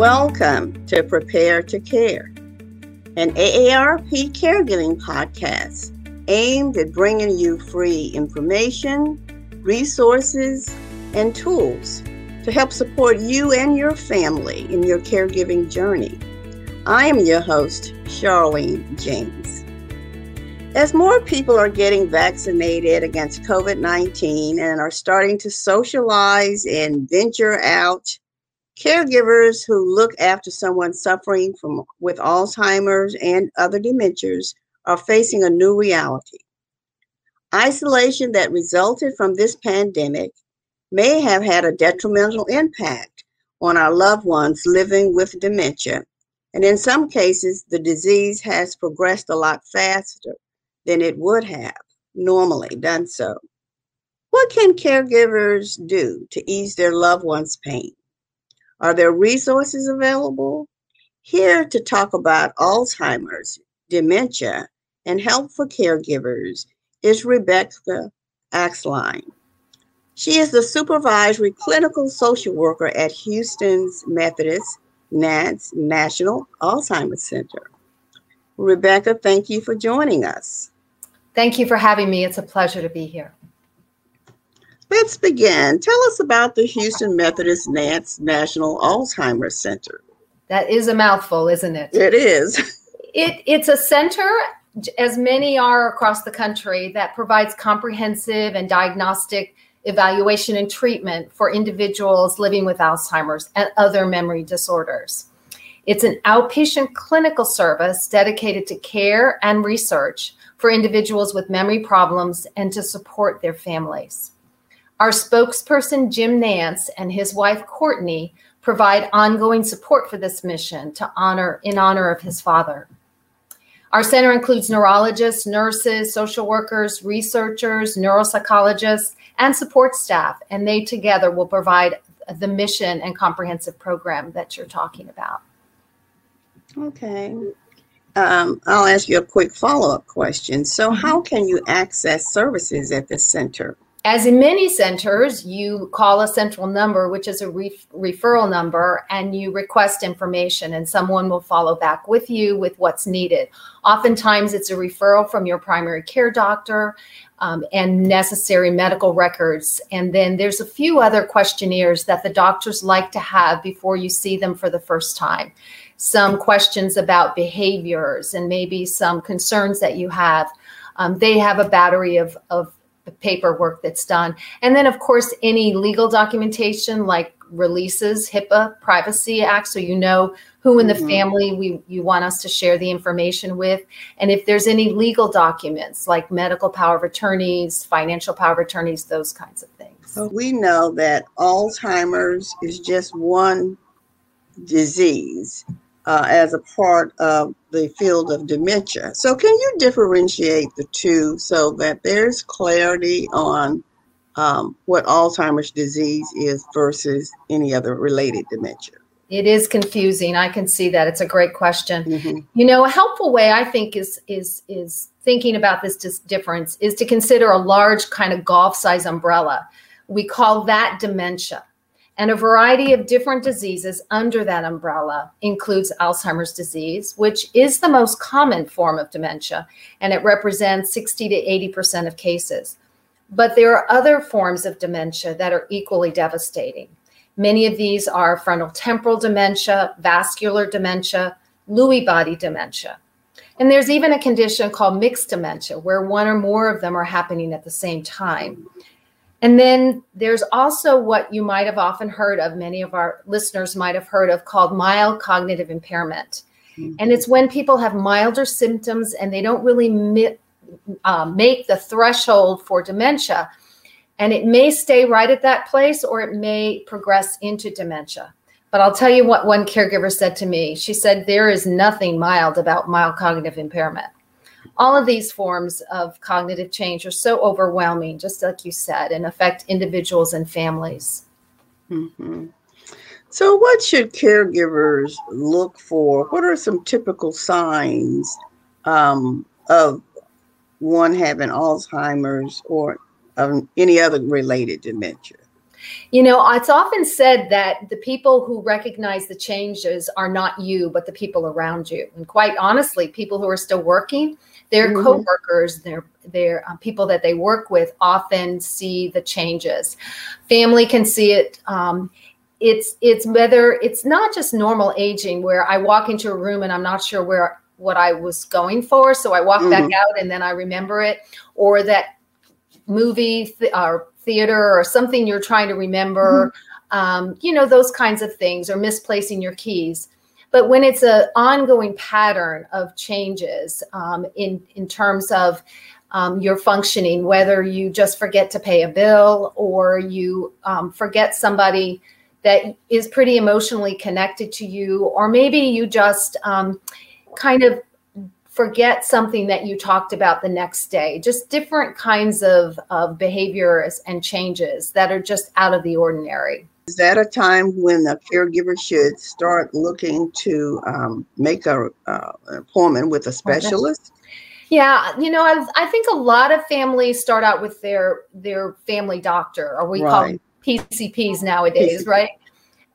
Welcome to Prepare to Care, an AARP caregiving podcast aimed at bringing you free information, resources, and tools to help support you and your family in your caregiving journey. I am your host, Charlene James. As more people are getting vaccinated against COVID 19 and are starting to socialize and venture out Caregivers who look after someone suffering from with Alzheimer's and other dementias are facing a new reality. Isolation that resulted from this pandemic may have had a detrimental impact on our loved ones living with dementia. And in some cases, the disease has progressed a lot faster than it would have normally done so. What can caregivers do to ease their loved ones' pain? Are there resources available? Here to talk about Alzheimer's, dementia, and help for caregivers is Rebecca Axline. She is the supervisory clinical social worker at Houston's Methodist NANCE National Alzheimer's Center. Rebecca, thank you for joining us. Thank you for having me. It's a pleasure to be here. Let's begin. Tell us about the Houston Methodist Nance National Alzheimer's Center. That is a mouthful, isn't it? It is. It, it's a center, as many are across the country, that provides comprehensive and diagnostic evaluation and treatment for individuals living with Alzheimer's and other memory disorders. It's an outpatient clinical service dedicated to care and research for individuals with memory problems and to support their families. Our spokesperson, Jim Nance, and his wife, Courtney, provide ongoing support for this mission to honor in honor of his father. Our center includes neurologists, nurses, social workers, researchers, neuropsychologists, and support staff, and they together will provide the mission and comprehensive program that you're talking about. Okay. Um, I'll ask you a quick follow up question. So, how can you access services at the center? As in many centers, you call a central number, which is a ref- referral number, and you request information, and someone will follow back with you with what's needed. Oftentimes, it's a referral from your primary care doctor um, and necessary medical records. And then there's a few other questionnaires that the doctors like to have before you see them for the first time. Some questions about behaviors and maybe some concerns that you have. Um, they have a battery of, of paperwork that's done. And then, of course, any legal documentation like releases, HIPAA, Privacy Act, so you know who in the mm-hmm. family we you want us to share the information with, and if there's any legal documents like medical power of attorneys, financial power of attorneys, those kinds of things. We know that Alzheimer's is just one disease uh, as a part of the field of dementia. So, can you differentiate the two so that there's clarity on um, what Alzheimer's disease is versus any other related dementia? It is confusing. I can see that. It's a great question. Mm-hmm. You know, a helpful way I think is is is thinking about this dis- difference is to consider a large kind of golf size umbrella. We call that dementia. And a variety of different diseases under that umbrella includes Alzheimer's disease, which is the most common form of dementia, and it represents 60 to 80% of cases. But there are other forms of dementia that are equally devastating. Many of these are frontal temporal dementia, vascular dementia, Lewy body dementia. And there's even a condition called mixed dementia, where one or more of them are happening at the same time. And then there's also what you might have often heard of, many of our listeners might have heard of, called mild cognitive impairment. Mm-hmm. And it's when people have milder symptoms and they don't really mi- uh, make the threshold for dementia. And it may stay right at that place or it may progress into dementia. But I'll tell you what one caregiver said to me. She said, There is nothing mild about mild cognitive impairment all of these forms of cognitive change are so overwhelming, just like you said, and affect individuals and families. Mm-hmm. So, what should caregivers look for? What are some typical signs um, of one having Alzheimer's or um, any other related dementia? You know, it's often said that the people who recognize the changes are not you, but the people around you. And quite honestly, people who are still working, their mm-hmm. coworkers, their their um, people that they work with often see the changes. Family can see it. Um, it's it's whether it's not just normal aging where I walk into a room and I'm not sure where what I was going for, so I walk mm-hmm. back out and then I remember it, or that movie th- or theater or something you're trying to remember, mm-hmm. um, you know those kinds of things, or misplacing your keys but when it's an ongoing pattern of changes um, in in terms of um, your functioning, whether you just forget to pay a bill or you um, forget somebody that is pretty emotionally connected to you, or maybe you just um, kind of forget something that you talked about the next day. Just different kinds of, of behaviors and changes that are just out of the ordinary. Is that a time when the caregiver should start looking to um, make a, uh, an appointment with a specialist? Yeah, you know, I, I, think a lot of families start out with their their family doctor, or we right. call them PCPs nowadays, PCP. right?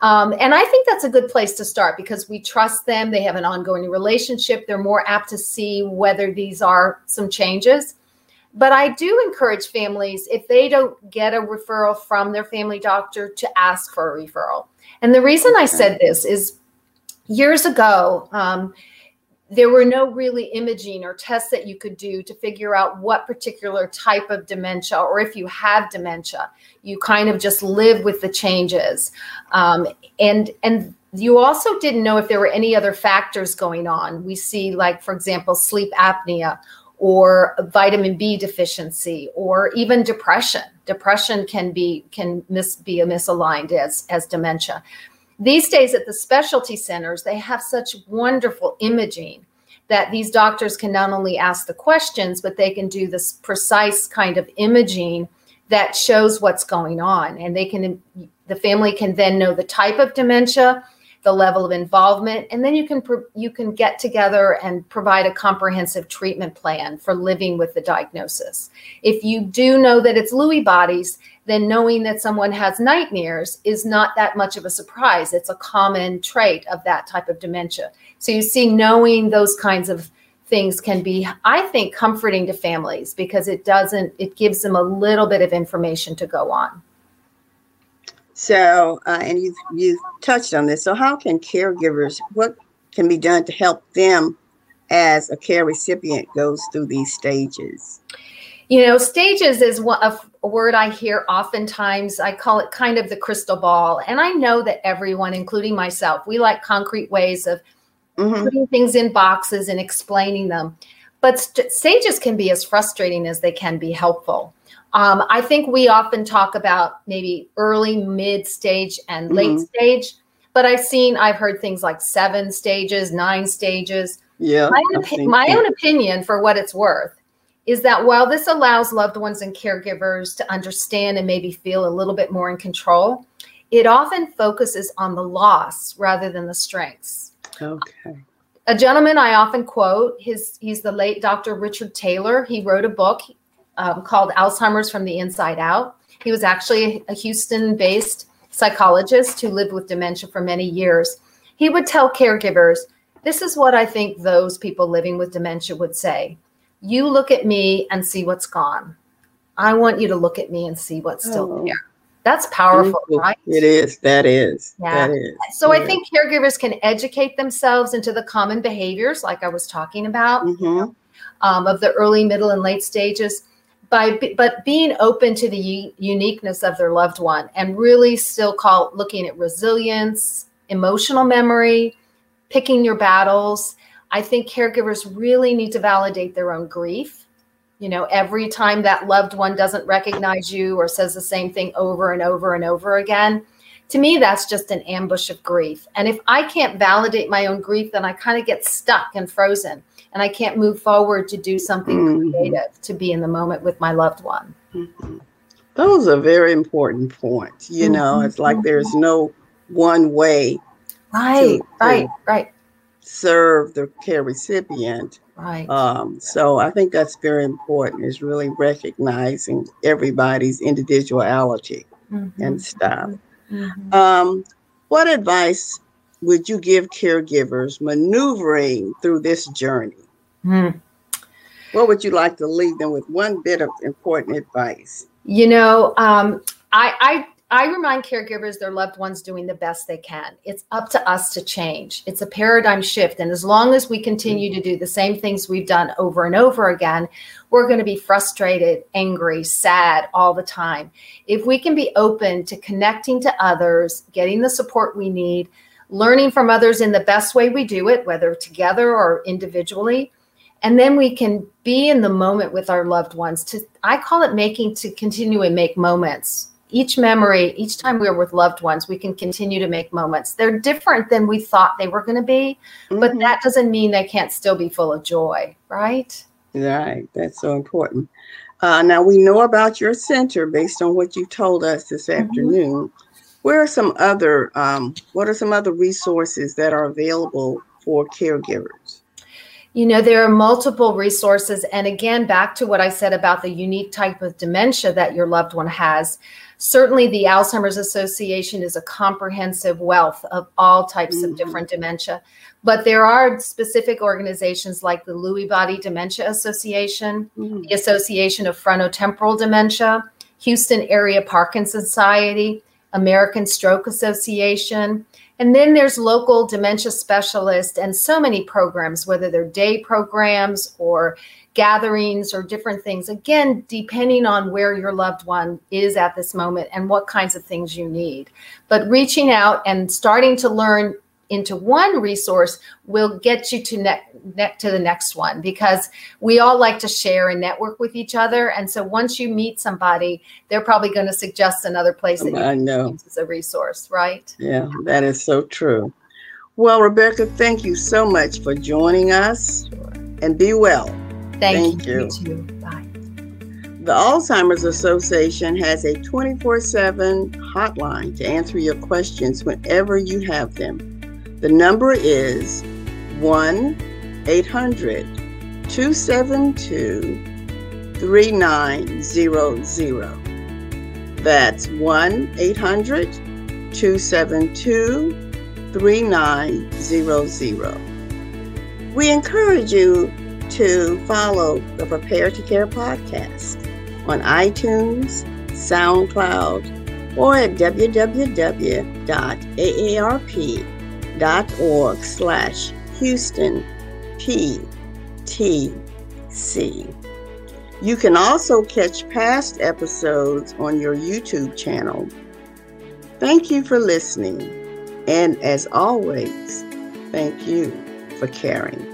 Um, and I think that's a good place to start because we trust them. They have an ongoing relationship. They're more apt to see whether these are some changes. But I do encourage families, if they don't get a referral from their family doctor, to ask for a referral. And the reason I said this is years ago, um, there were no really imaging or tests that you could do to figure out what particular type of dementia, or if you have dementia, you kind of just live with the changes. Um, and and you also didn't know if there were any other factors going on. We see, like, for example, sleep apnea or vitamin B deficiency or even depression. Depression can be can mis, be misaligned as as dementia. These days at the specialty centers, they have such wonderful imaging that these doctors can not only ask the questions, but they can do this precise kind of imaging that shows what's going on. And they can, the family can then know the type of dementia, the level of involvement and then you can you can get together and provide a comprehensive treatment plan for living with the diagnosis. If you do know that it's lewy bodies then knowing that someone has nightmares is not that much of a surprise. It's a common trait of that type of dementia. So you see knowing those kinds of things can be i think comforting to families because it doesn't it gives them a little bit of information to go on so, uh, and you you touched on this. So, how can caregivers? What can be done to help them as a care recipient goes through these stages? You know, stages is one, a, a word I hear oftentimes. I call it kind of the crystal ball, and I know that everyone, including myself, we like concrete ways of mm-hmm. putting things in boxes and explaining them. But st- stages can be as frustrating as they can be helpful. Um, I think we often talk about maybe early, mid stage, and mm-hmm. late stage, but I've seen, I've heard things like seven stages, nine stages. Yeah. My, opi- my own opinion, for what it's worth, is that while this allows loved ones and caregivers to understand and maybe feel a little bit more in control, it often focuses on the loss rather than the strengths. Okay. A gentleman I often quote, his he's the late Dr. Richard Taylor. He wrote a book um, called Alzheimer's from the Inside Out. He was actually a Houston based psychologist who lived with dementia for many years. He would tell caregivers, This is what I think those people living with dementia would say. You look at me and see what's gone. I want you to look at me and see what's still oh. there. That's powerful, right? It is. That is. Yeah. That is. So yeah. I think caregivers can educate themselves into the common behaviors, like I was talking about, mm-hmm. um, of the early, middle, and late stages by but being open to the uniqueness of their loved one and really still call looking at resilience emotional memory picking your battles i think caregivers really need to validate their own grief. You know every time that loved one doesn't recognize you or says the same thing over and over and over again to me that's just an ambush of grief. And if i can't validate my own grief then i kind of get stuck and frozen and I can't move forward to do something mm-hmm. creative to be in the moment with my loved one. Mm-hmm. Those are very important points. You mm-hmm. know, it's like there's no one way. Right, to, right, to right. Serve the care recipient. Right. Um, so I think that's very important is really recognizing everybody's individuality. mm-hmm. and stuff. Mm-hmm. Um, what advice would you give caregivers maneuvering through this journey? Mm. What would you like to leave them with one bit of important advice? You know, um, I, I I remind caregivers their loved ones doing the best they can. It's up to us to change. It's a paradigm shift. And as long as we continue to do the same things we've done over and over again, we're going to be frustrated, angry, sad all the time. If we can be open to connecting to others, getting the support we need, learning from others in the best way we do it, whether together or individually, and then we can be in the moment with our loved ones to i call it making to continue and make moments each memory, each time we're with loved ones, we can continue to make moments. They're different than we thought they were going to be, mm-hmm. but that doesn't mean they can't still be full of joy, right? Right. That's so important. Uh, now we know about your center based on what you told us this mm-hmm. afternoon. Where are some other um, what are some other resources that are available for caregivers? You know, there are multiple resources. And again, back to what I said about the unique type of dementia that your loved one has. Certainly, the Alzheimer's Association is a comprehensive wealth of all types mm-hmm. of different dementia. But there are specific organizations like the Lewy Body Dementia Association, mm-hmm. the Association of Frontotemporal Dementia, Houston Area Parkinson Society, American Stroke Association. And then there's local dementia specialists and so many programs, whether they're day programs or gatherings or different things. Again, depending on where your loved one is at this moment and what kinds of things you need. But reaching out and starting to learn into one resource will get you to ne- ne- to the next one because we all like to share and network with each other and so once you meet somebody they're probably going to suggest another place that I know as a resource right yeah that is so true well rebecca thank you so much for joining us sure. and be well Thank, Thank you. you. you Bye. The Alzheimer's Association has a 24 7 hotline to answer your questions whenever you have them. The number is 1 800 272 3900. That's 1 800 272 3900. We encourage you to follow the Prepare to Care podcast on iTunes, SoundCloud, or at www.aarp.org slash Houston PTC. You can also catch past episodes on your YouTube channel. Thank you for listening. And as always, thank you for caring.